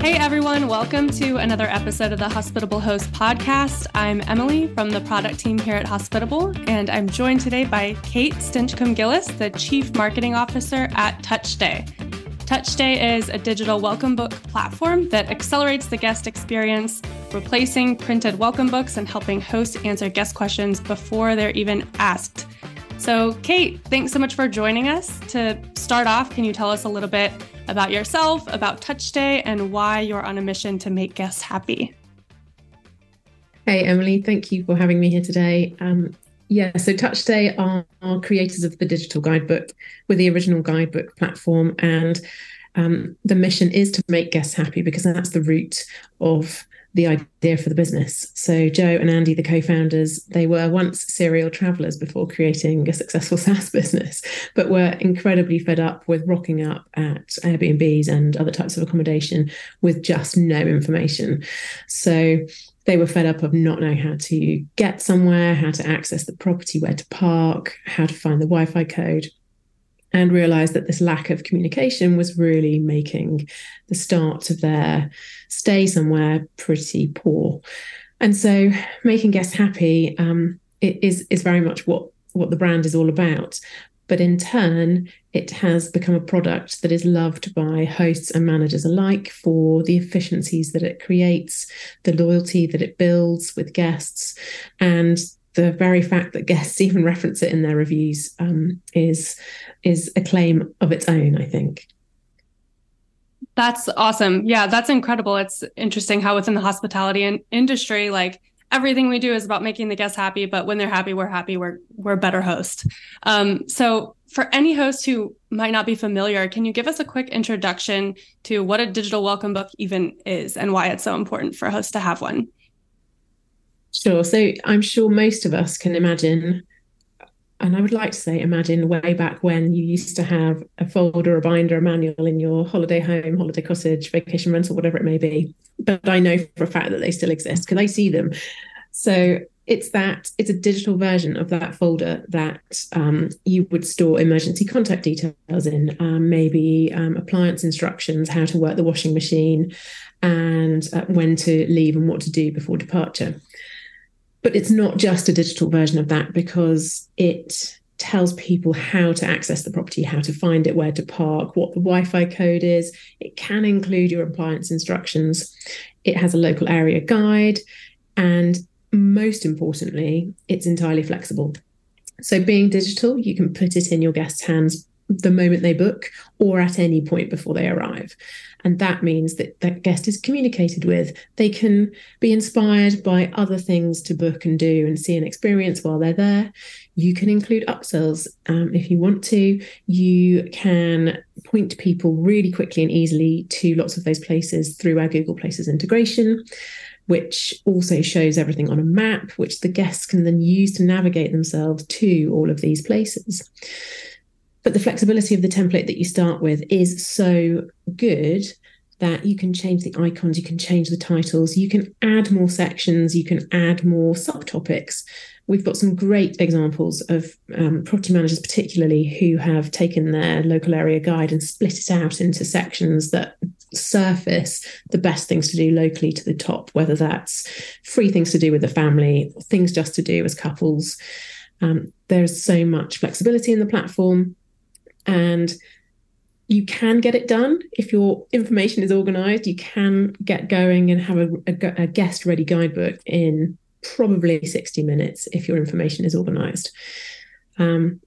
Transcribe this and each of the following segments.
Hey everyone, welcome to another episode of the Hospitable Host podcast. I'm Emily from the product team here at Hospitable, and I'm joined today by Kate Stinchcombe-Gillies, the Chief Marketing Officer at TouchStay. TouchStay is a digital welcome book platform that accelerates the guest experience, replacing printed welcome books and helping hosts answer guest questions before they're even asked. So, Kate, thanks so much for joining us. To start off, can you tell us a little bit about yourself, about TouchStay, and why you're on a mission to make guests happy. Hey, Emily, thank you for having me here today. Um, yeah, so TouchStay are, are, creators of the digital guidebook with the original guidebook platform. And um, the mission is to make guests happy because that's the root of the idea for the business. So Joe and Andy, the co-founders, they were once serial travelers before creating a successful SaaS business, but were incredibly fed up with rocking up at Airbnbs and other types of accommodation with just no information. So they were fed up of not knowing how to get somewhere, how to access the property, where to park, how to find the Wi-Fi code and realized that this lack of communication was really making the start of their stay somewhere pretty poor. And so, making guests happy um, is is very much what what the brand is all about. But in turn, it has become a product that is loved by hosts and managers alike for the efficiencies that it creates, the loyalty that it builds with guests, and the very fact that guests even reference it in their reviews um, is is a claim of its own. I think. That's awesome. Yeah, that's incredible. It's interesting how within the hospitality in- industry, like everything we do is about making the guests happy, but when they're happy, we're happy. We're we're better host. Um, so for any host who might not be familiar, can you give us a quick introduction to what a digital welcome book even is and why it's so important for hosts to have one? Sure. So I'm sure most of us can imagine, and I would like to say, imagine way back when you used to have a folder, a binder, a manual in your holiday home, holiday cottage, vacation rental, whatever it may be. But I know for a fact that they still exist because I see them. So it's that it's a digital version of that folder that um, you would store emergency contact details in, um, maybe um, appliance instructions, how to work the washing machine, and uh, when to leave and what to do before departure. But it's not just a digital version of that because it tells people how to access the property, how to find it, where to park, what the Wi Fi code is. It can include your appliance instructions. It has a local area guide. And most importantly, it's entirely flexible. So, being digital, you can put it in your guests' hands the moment they book or at any point before they arrive. And that means that that guest is communicated with. They can be inspired by other things to book and do and see and experience while they're there. You can include upsells um, if you want to. You can point people really quickly and easily to lots of those places through our Google Places integration which also shows everything on a map, which the guests can then use to navigate themselves to all of these places. But the flexibility of the template that you start with is so good that you can change the icons, you can change the titles, you can add more sections, you can add more subtopics. We've got some great examples of um, property managers, particularly, who have taken their local area guide and split it out into sections that surface the best things to do locally to the top, whether that's free things to do with the family, things just to do as couples. Um, there's so much flexibility in the platform and you can get it done. If your information is organized you can get going and have a, a, a guest ready guidebook in probably 60 minutes if your information is organized. Um,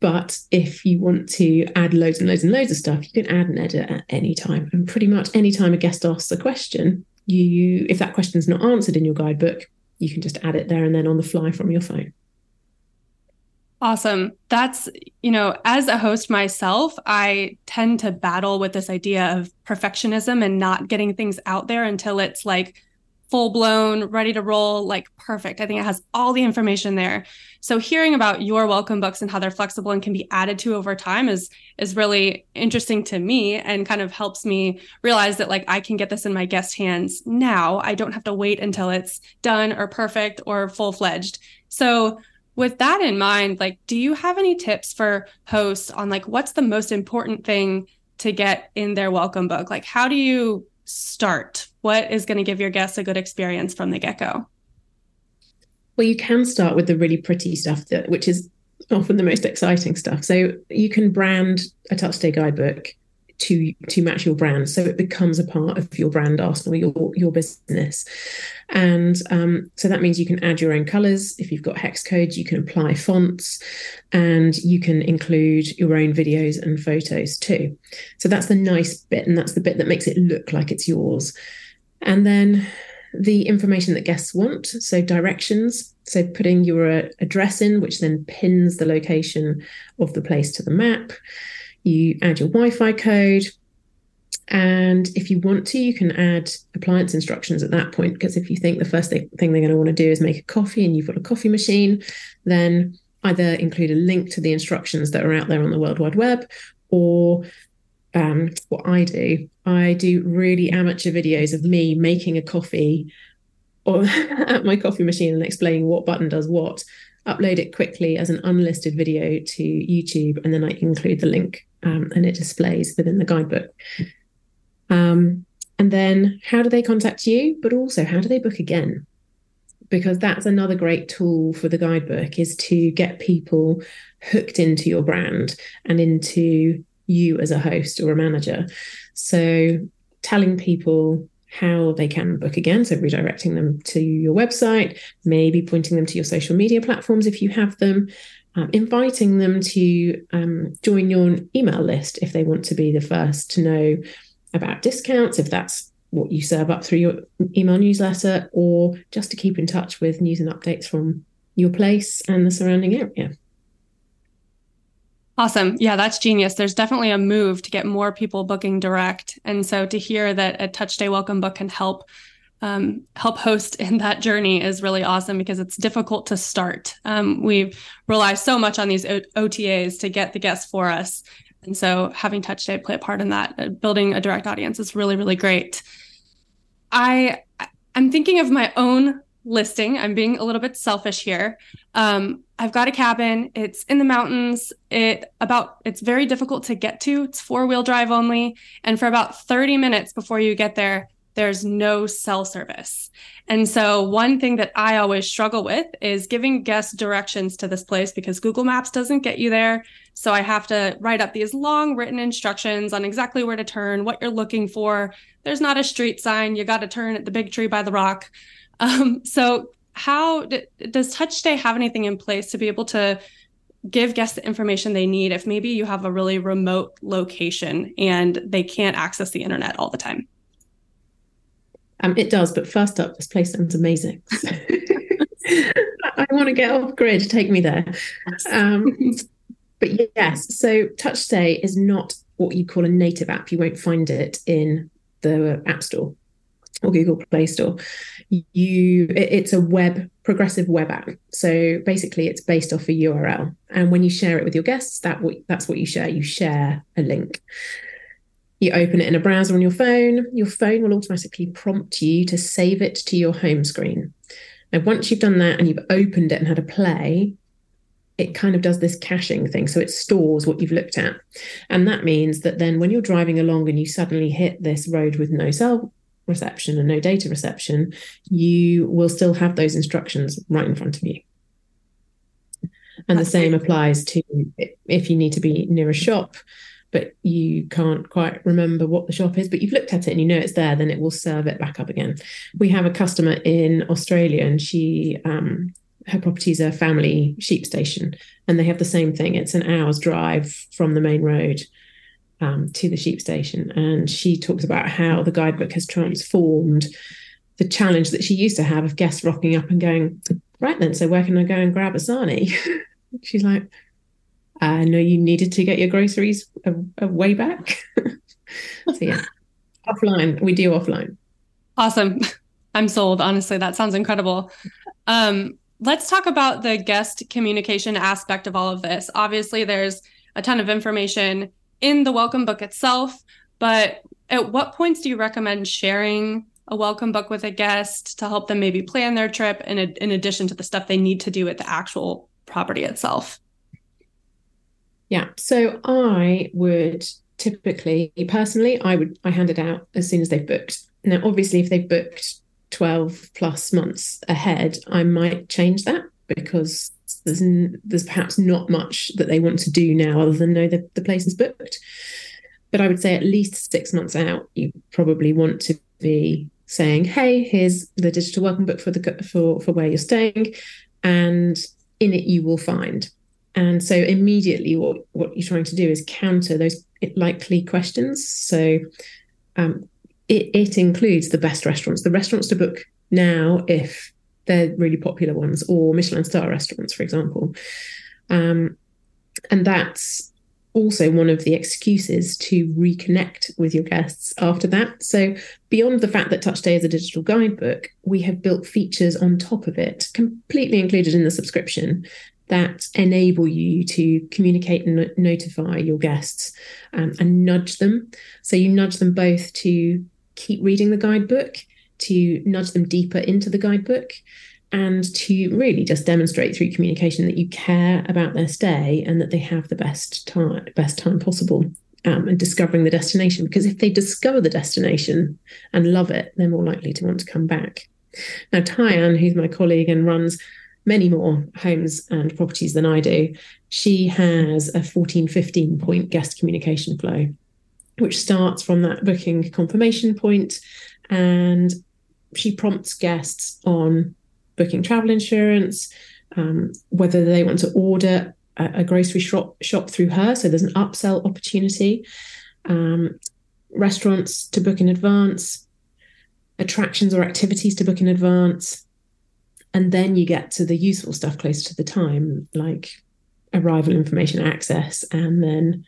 but if you want to add loads and loads and loads of stuff you can add and edit at any time. And pretty much any time a guest asks a question you if that question is not answered in your guidebook you can just add it there and then on the fly from your phone Awesome. That's, you know, as a host myself, I tend to battle with this idea of perfectionism and not getting things out there until it's like full blown, ready to roll, like perfect. I think it has all the information there. So hearing about your welcome books and how they're flexible and can be added to over time is is really interesting to me and kind of helps me realize that like I can get this in my guest hands now. I don't have to wait until it's done or perfect or full fledged. So with that in mind, like, do you have any tips for hosts on like what's the most important thing to get in their welcome book? Like, how do you start? What is going to give your guests a good experience from the get go? Well, you can start with the really pretty stuff that, which is often the most exciting stuff. So you can brand a Touch Stay guidebook to to match your brand, so it becomes a part of your brand arsenal, your your business. And um, so that means you can add your own colors. If you've got hex codes, you can apply fonts, and you can include your own videos and photos too. So that's the nice bit, and that's the bit that makes it look like it's yours. And then the information that guests want. So directions, so putting your uh, address in, which then pins the location of the place to the map. You add your Wi Fi code. And if you want to, you can add appliance instructions at that point. Because if you think the first thing they're going to want to do is make a coffee and you've got a coffee machine, then either include a link to the instructions that are out there on the World Wide Web or um, what I do, I do really amateur videos of me making a coffee or at my coffee machine and explaining what button does what. Upload it quickly as an unlisted video to YouTube, and then I include the link, um, and it displays within the guidebook. Um, and then, how do they contact you? But also, how do they book again? Because that's another great tool for the guidebook is to get people hooked into your brand and into you as a host or a manager. So telling people how they can book again. So redirecting them to your website, maybe pointing them to your social media platforms if you have them, um, inviting them to um, join your email list if they want to be the first to know about discounts, if that's what you serve up through your email newsletter, or just to keep in touch with news and updates from your place and the surrounding area. Awesome. Yeah, that's genius. There's definitely a move to get more people booking direct. And so to hear that a Touch Stay welcome book can help um, help host in that journey is really awesome because it's difficult to start. Um, we rely so much on these o- OTAs to get the guests for us. And so having Touch Stay play a part in that, uh, building a direct audience is really, really great. I I'm thinking of my own listing. I'm being a little bit selfish here. Um, I've got a cabin. It's in the mountains. It about it's very difficult to get to. It's four wheel drive only, and for about 30 minutes before you get there, there's no cell service. And so one thing that I always struggle with is giving guests directions to this place because Google Maps doesn't get you there. So I have to write up these long written instructions on exactly where to turn, what you're looking for. There's not a street sign. You got to turn at the big tree by the rock. Um, so, how does Touch Stay have anything in place to be able to give guests the information they need if maybe you have a really remote location and they can't access the internet all the time? Um, it does, but first up, this place sounds amazing. I want to get off grid. Take me there. Um, but yes, so Touch Stay is not what you call a native app. You won't find it in the App Store or Google Play Store. You, it's a web progressive web app. So basically, it's based off a URL, and when you share it with your guests, that that's what you share. You share a link. You open it in a browser on your phone. Your phone will automatically prompt you to save it to your home screen. And once you've done that and you've opened it and had a play, it kind of does this caching thing. So it stores what you've looked at. And that means that then when you're driving along and you suddenly hit this road with no cell reception and no data reception, you will still have those instructions right in front of you. And the same applies to if you need to be near a shop, but you can't quite remember what the shop is, but you've looked at it and you know it's there, then it will serve it back up again. We have a customer in Australia and she, um, her property is a family sheep station and they have the same thing. It's an hour's drive from the main road um, to the sheep station. And she talks about how the guidebook has transformed the challenge that she used to have of guests rocking up and going, Right then, so where can I go and grab a sarnie? She's like, I know you needed to get your groceries a, a way back. so, yeah, offline, we do offline. Awesome. I'm sold. Honestly, that sounds incredible. Um, let's talk about the guest communication aspect of all of this. Obviously, there's a ton of information in the welcome book itself, but at what points do you recommend sharing a welcome book with a guest to help them maybe plan their trip in, a, in addition to the stuff they need to do at the actual property itself? Yeah. So I would typically, personally, I would I hand it out as soon as they've booked. Now, obviously, if they've booked 12 plus months ahead, I might change that because there's there's perhaps not much that they want to do now other than know that the place is booked. But I would say at least six months out, you probably want to be saying, "Hey, here's the digital welcome book for the for for where you're staying," and in it you will find. And so immediately, what what you're trying to do is counter those likely questions. So um, it, it includes the best restaurants, the restaurants to book now if they're really popular ones, or Michelin star restaurants, for example. Um, and that's also one of the excuses to reconnect with your guests after that. So, beyond the fact that Touch Stay is a digital guidebook, we have built features on top of it, completely included in the subscription, that enable you to communicate and no- notify your guests um, and nudge them. So, you nudge them both to keep reading the guidebook, to nudge them deeper into the guidebook, and to really just demonstrate through communication that you care about their stay and that they have the best time best time possible um, and discovering the destination because if they discover the destination and love it they're more likely to want to come back now tyann who's my colleague and runs many more homes and properties than i do she has a 14 15 point guest communication flow which starts from that booking confirmation point and she prompts guests on booking travel insurance, um, whether they want to order a, a, grocery shop shop through her. So there's an upsell opportunity. Um, restaurants to book in advance, attractions or activities to book in advance. And then you get to the useful stuff close to the time, like arrival information access, and then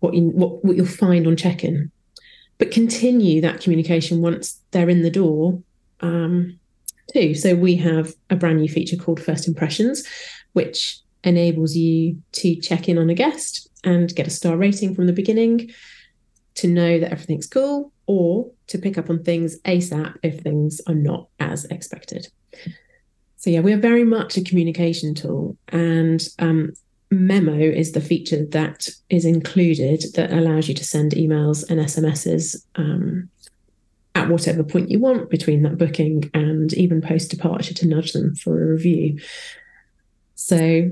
what you what, what you'll find on check-in. But continue that communication once they're in the door um, too. So we have a brand new feature called First Impressions, which enables you to check in on a guest and get a star rating from the beginning to know that everything's cool or to pick up on things ASAP if things are not as expected. So, yeah, we're very much a communication tool. And um, Memo is the feature that is included that allows you to send emails and SMSs um, at whatever point you want between that booking and even post departure to nudge them for a review. So,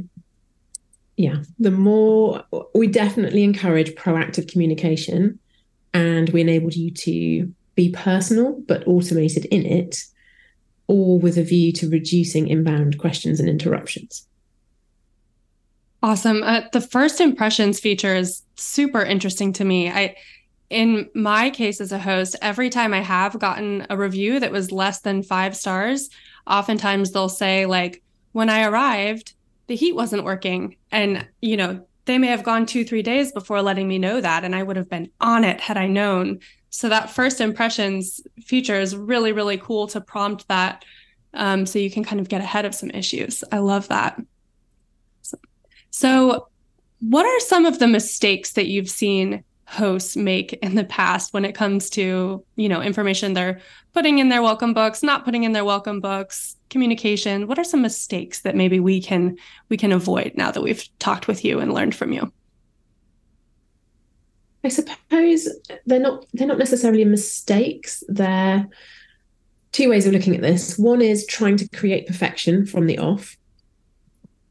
yeah, the more we definitely encourage proactive communication and we enable you to be personal but automated in it, all with a view to reducing inbound questions and interruptions. Awesome. Uh, the first impressions feature is super interesting to me. I in my case as a host, every time I have gotten a review that was less than five stars, oftentimes they'll say, like, when I arrived, the heat wasn't working. And, you know, they may have gone two, three days before letting me know that. And I would have been on it had I known. So that first impressions feature is really, really cool to prompt that. Um, so you can kind of get ahead of some issues. I love that. So, so, what are some of the mistakes that you've seen hosts make in the past when it comes to you know information they're putting in their welcome books not putting in their welcome books communication what are some mistakes that maybe we can we can avoid now that we've talked with you and learned from you i suppose they're not they're not necessarily mistakes. They're two ways of looking at this. One is trying to create perfection from the off.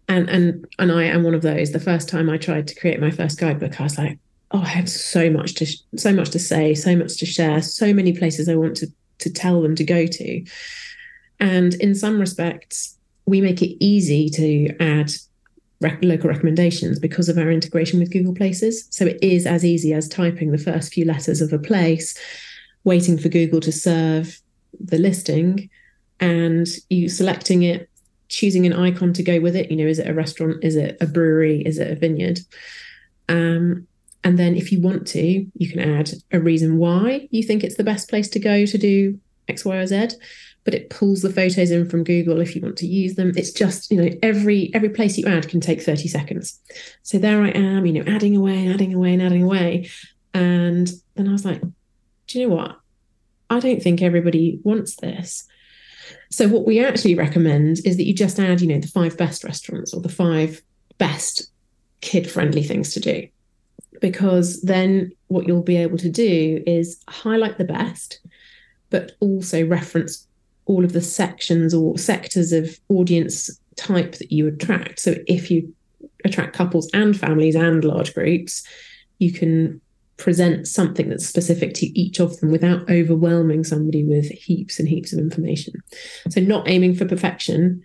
And and and i am one of those. The first time i tried to create my first guidebook i was like oh, I have so much to so much to say, so much to share, so many places I want to to tell them to go to. And in some respects, we make it easy to add rec- local recommendations because of our integration with Google Places. So it is as easy as typing the first few letters of a place, waiting for Google to serve the listing, and you selecting it, choosing an icon to go with it. You know, is it a restaurant? Is it a brewery? Is it a vineyard? Um, and then if you want to, you can add a reason why you think it's the best place to go to do X, Y, or Z. But it pulls the photos in from Google if you want to use them. It's just, you know, every every place you add can take 30 seconds. So there I am, you know, adding away and adding away and adding away. And then I was like, do you know what? I don't think everybody wants this. So what we actually recommend is that you just add, you know, the five best restaurants or the five best kid friendly things to do because then what you'll be able to do is highlight the best, but also reference all of the sections or sectors of audience type that you attract. So if you attract couples and families and large groups, you can present something that's specific to each of them without overwhelming somebody with heaps and heaps of information. So, not aiming for perfection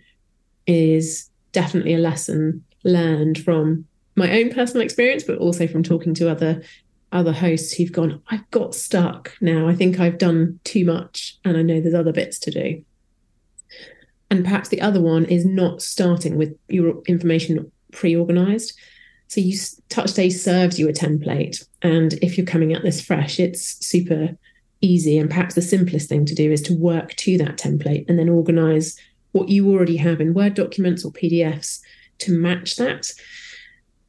is definitely a lesson learned from my own personal experience, but also from talking to other other hosts who've gone, I've got stuck now. I think I've done too much and I know there's other bits to do. And perhaps the other one is not starting with your information pre organized. So you TouchStay serves you a template, and if you're coming at this fresh, it's super easy. And perhaps the simplest thing to do is to work to that template and then organize what you already have in Word documents or PDFs to match that.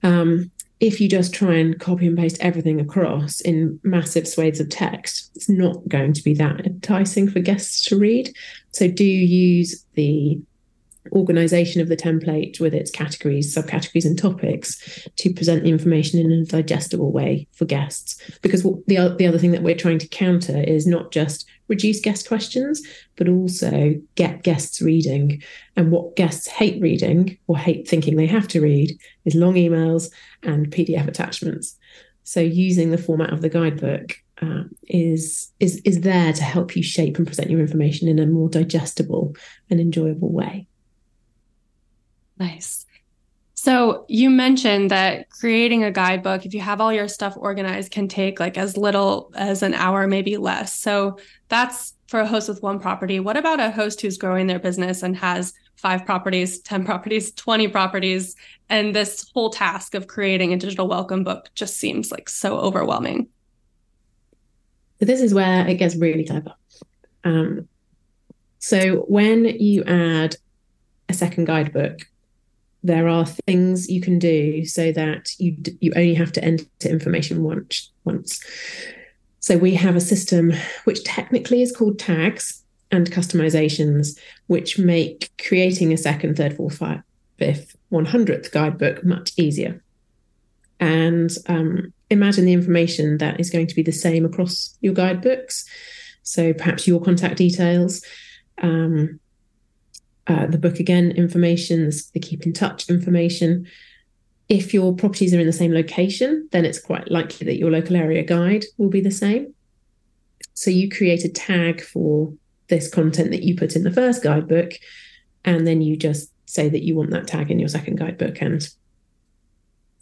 Um, if you just try and copy and paste everything across in massive swathes of text, it's not going to be that enticing for guests to read. So do use the organization of the template with its categories, subcategories, and topics to present the information in a digestible way for guests. Because the, the other thing that we're trying to counter is not just reduce guest questions, but also get guests reading. And what guests hate reading or hate thinking they have to read is long emails and PDF attachments. So using the format of the guidebook uh, is is is there to help you shape and present your information in a more digestible and enjoyable way. Nice. So you mentioned that creating a guidebook, if you have all your stuff organized, can take like as little as an hour, maybe less. So that's for a host with one property. What about a host who's growing their business and has five properties, 10 properties, 20 properties, and this whole task of creating a digital welcome book just seems like so overwhelming? So this is where it gets really clever. Um, so when you add a second guidebook there are things you can do so that you you only have to enter information once once. So we have a system which technically is called tags and customizations which make creating a second third fourth fifth 100th guidebook much easier. And um, imagine the information that is going to be the same across your guidebooks. So perhaps your contact details um, uh, the book again information, the keep in touch information. If your properties are in the same location, then it's quite likely that your local area guide will be the same. So you create a tag for this content that you put in the first guidebook, and then you just say that you want that tag in your second guidebook, and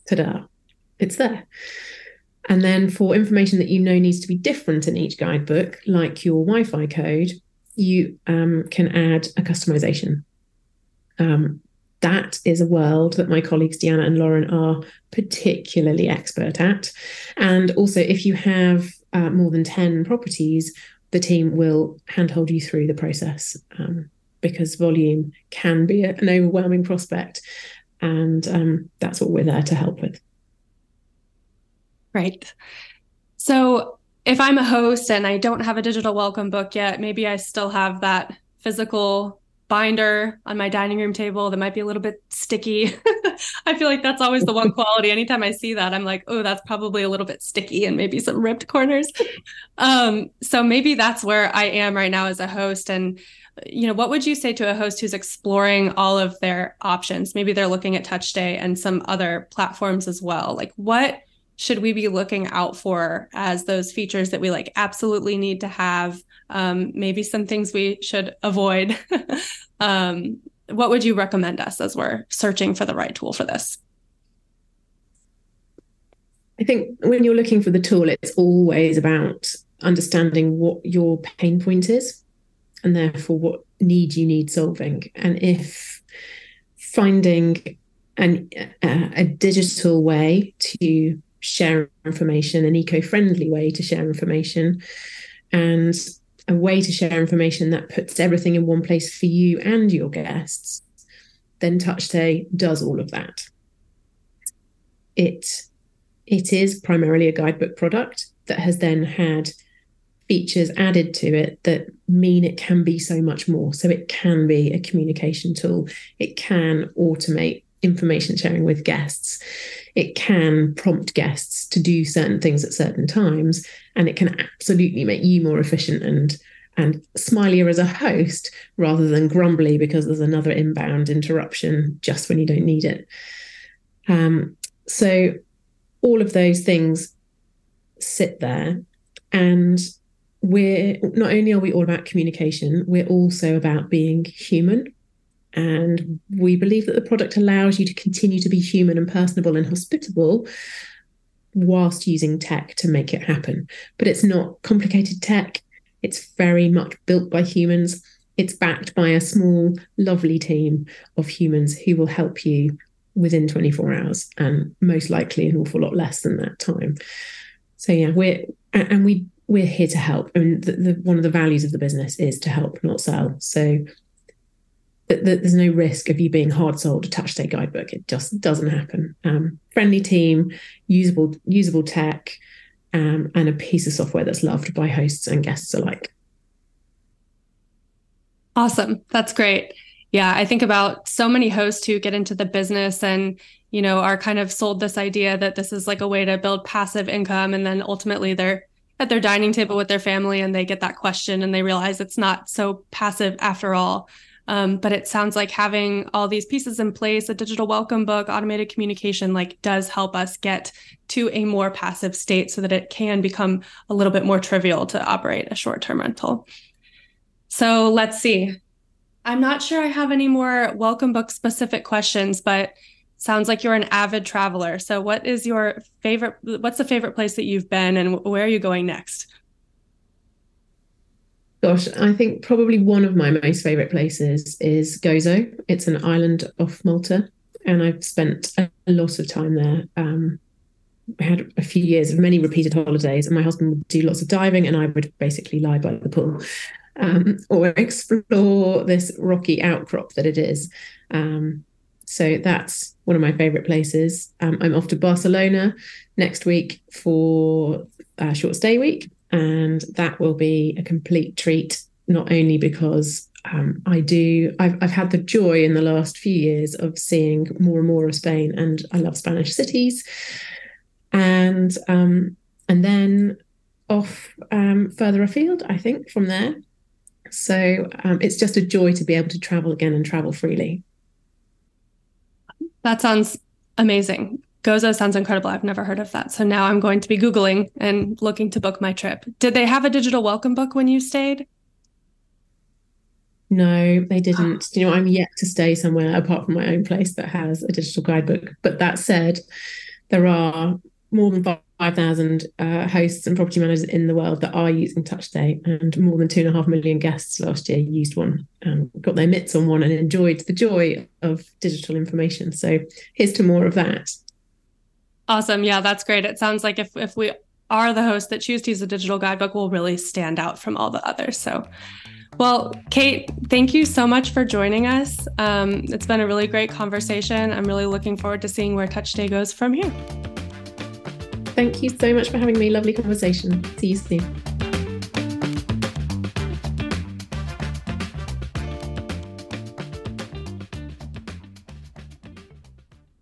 ta-da, it's there. And then for information that you know needs to be different in each guidebook, like your Wi Fi code, you um, can add a customization. Um, that is a world that my colleagues Deanna and Lauren are particularly expert at. And also, if you have uh, more than 10 properties, the team will handhold you through the process um, because volume can be an overwhelming prospect. And um, that's what we're there to help with. Right. So, if I'm a host and I don't have a digital welcome book yet, maybe I still have that physical binder on my dining room table that might be a little bit sticky. I feel like that's always the one quality. Anytime I see that, I'm like, oh, that's probably a little bit sticky and maybe some ripped corners. Um, so maybe that's where I am right now as a host. And, you know, what would you say to a host who's exploring all of their options? Maybe they're looking at Touch Stay and some other platforms as well. Like, what should we be looking out for as those features that we like absolutely need to have um, maybe some things we should avoid? Um, what would you recommend us as we're searching for the right tool for this? I think when you're looking for the tool it's always about understanding what your pain point is and therefore what need you need solving. And if finding an, uh, a digital way to share information, an eco friendly way to share information, and a way to share information that puts everything in one place for you and your guests, then TouchStay does all of that. It it is primarily a guidebook product that has then had features added to it that mean it can be so much more. So it can be a communication tool. It can automate information sharing with guests. It can prompt guests to do certain things at certain times, and it can absolutely make you more efficient and and smilier as a host rather than grumbly because there's another inbound interruption just when you don't need it. Um, so all of those things sit there and we're not only are we all about communication we're also about being human and we believe that the product allows you to continue to be human and personable and hospitable whilst using tech to make it happen. But it's not complicated tech. It's very much built by humans. It's backed by a small lovely team of humans who will help you within 24 hours and most likely an awful lot less than that time. So yeah we're and we we're here to help. I mean the, the, one of the values of the business is to help not sell. So there's no risk of you being hard sold attached to a guidebook it just doesn't happen um, friendly team usable usable tech um, and a piece of software that's loved by hosts and guests alike awesome that's great yeah i think about so many hosts who get into the business and you know, are kind of sold this idea that this is like a way to build passive income. And then ultimately they're at their dining table with their family and they get that question and they realize it's not so passive after all. Um, but it sounds like having all these pieces in place, a digital welcome book, automated communication, like does help us get to a more passive state so that it can become a little bit more trivial to operate a short term rental. So let's see. I'm not sure I have any more welcome book specific questions, but sounds like you're an avid traveler. So what is your favorite what's the favorite place that you've been and where are you going next? Gosh, I think probably one of my most favorite places is Gozo. It's an island off Malta and I've spent a lot of time there. Um, I had a few years of many repeated holidays, and my husband would do lots of diving, and I would basically lie by the pool um, or explore this rocky outcrop that it is. Um, so that's one of my favorite places. Um, I'm off to Barcelona next week for a short stay week, and that will be a complete treat. Not only because um, I do, I've, I've had the joy in the last few years of seeing more and more of Spain, and I love Spanish cities. And um, and then off um, further afield, I think from there. So um, it's just a joy to be able to travel again and travel freely. That sounds amazing. Gozo sounds incredible. I've never heard of that. So now I'm going to be Googling and looking to book my trip. Did they have a digital welcome book when you stayed? No, they didn't. you know, I'm yet to stay somewhere apart from my own place that has a digital guidebook. But that said, there are more than 5,000 uh, hosts and property managers in the world that are using TouchStay, and more than two and a half million guests last year used one, and got their mitts on one, and enjoyed the joy of digital information. So here's to more of that. Awesome. Yeah, that's great. It sounds like if, if we are the hosts that choose to use a digital guidebook, we'll really stand out from all the others. So, well, Kate, thank you so much for joining us. Um, it's been a really great conversation. I'm really looking forward to seeing where Touch Stay goes from here. Thank you so much for having me. Lovely conversation. See you soon.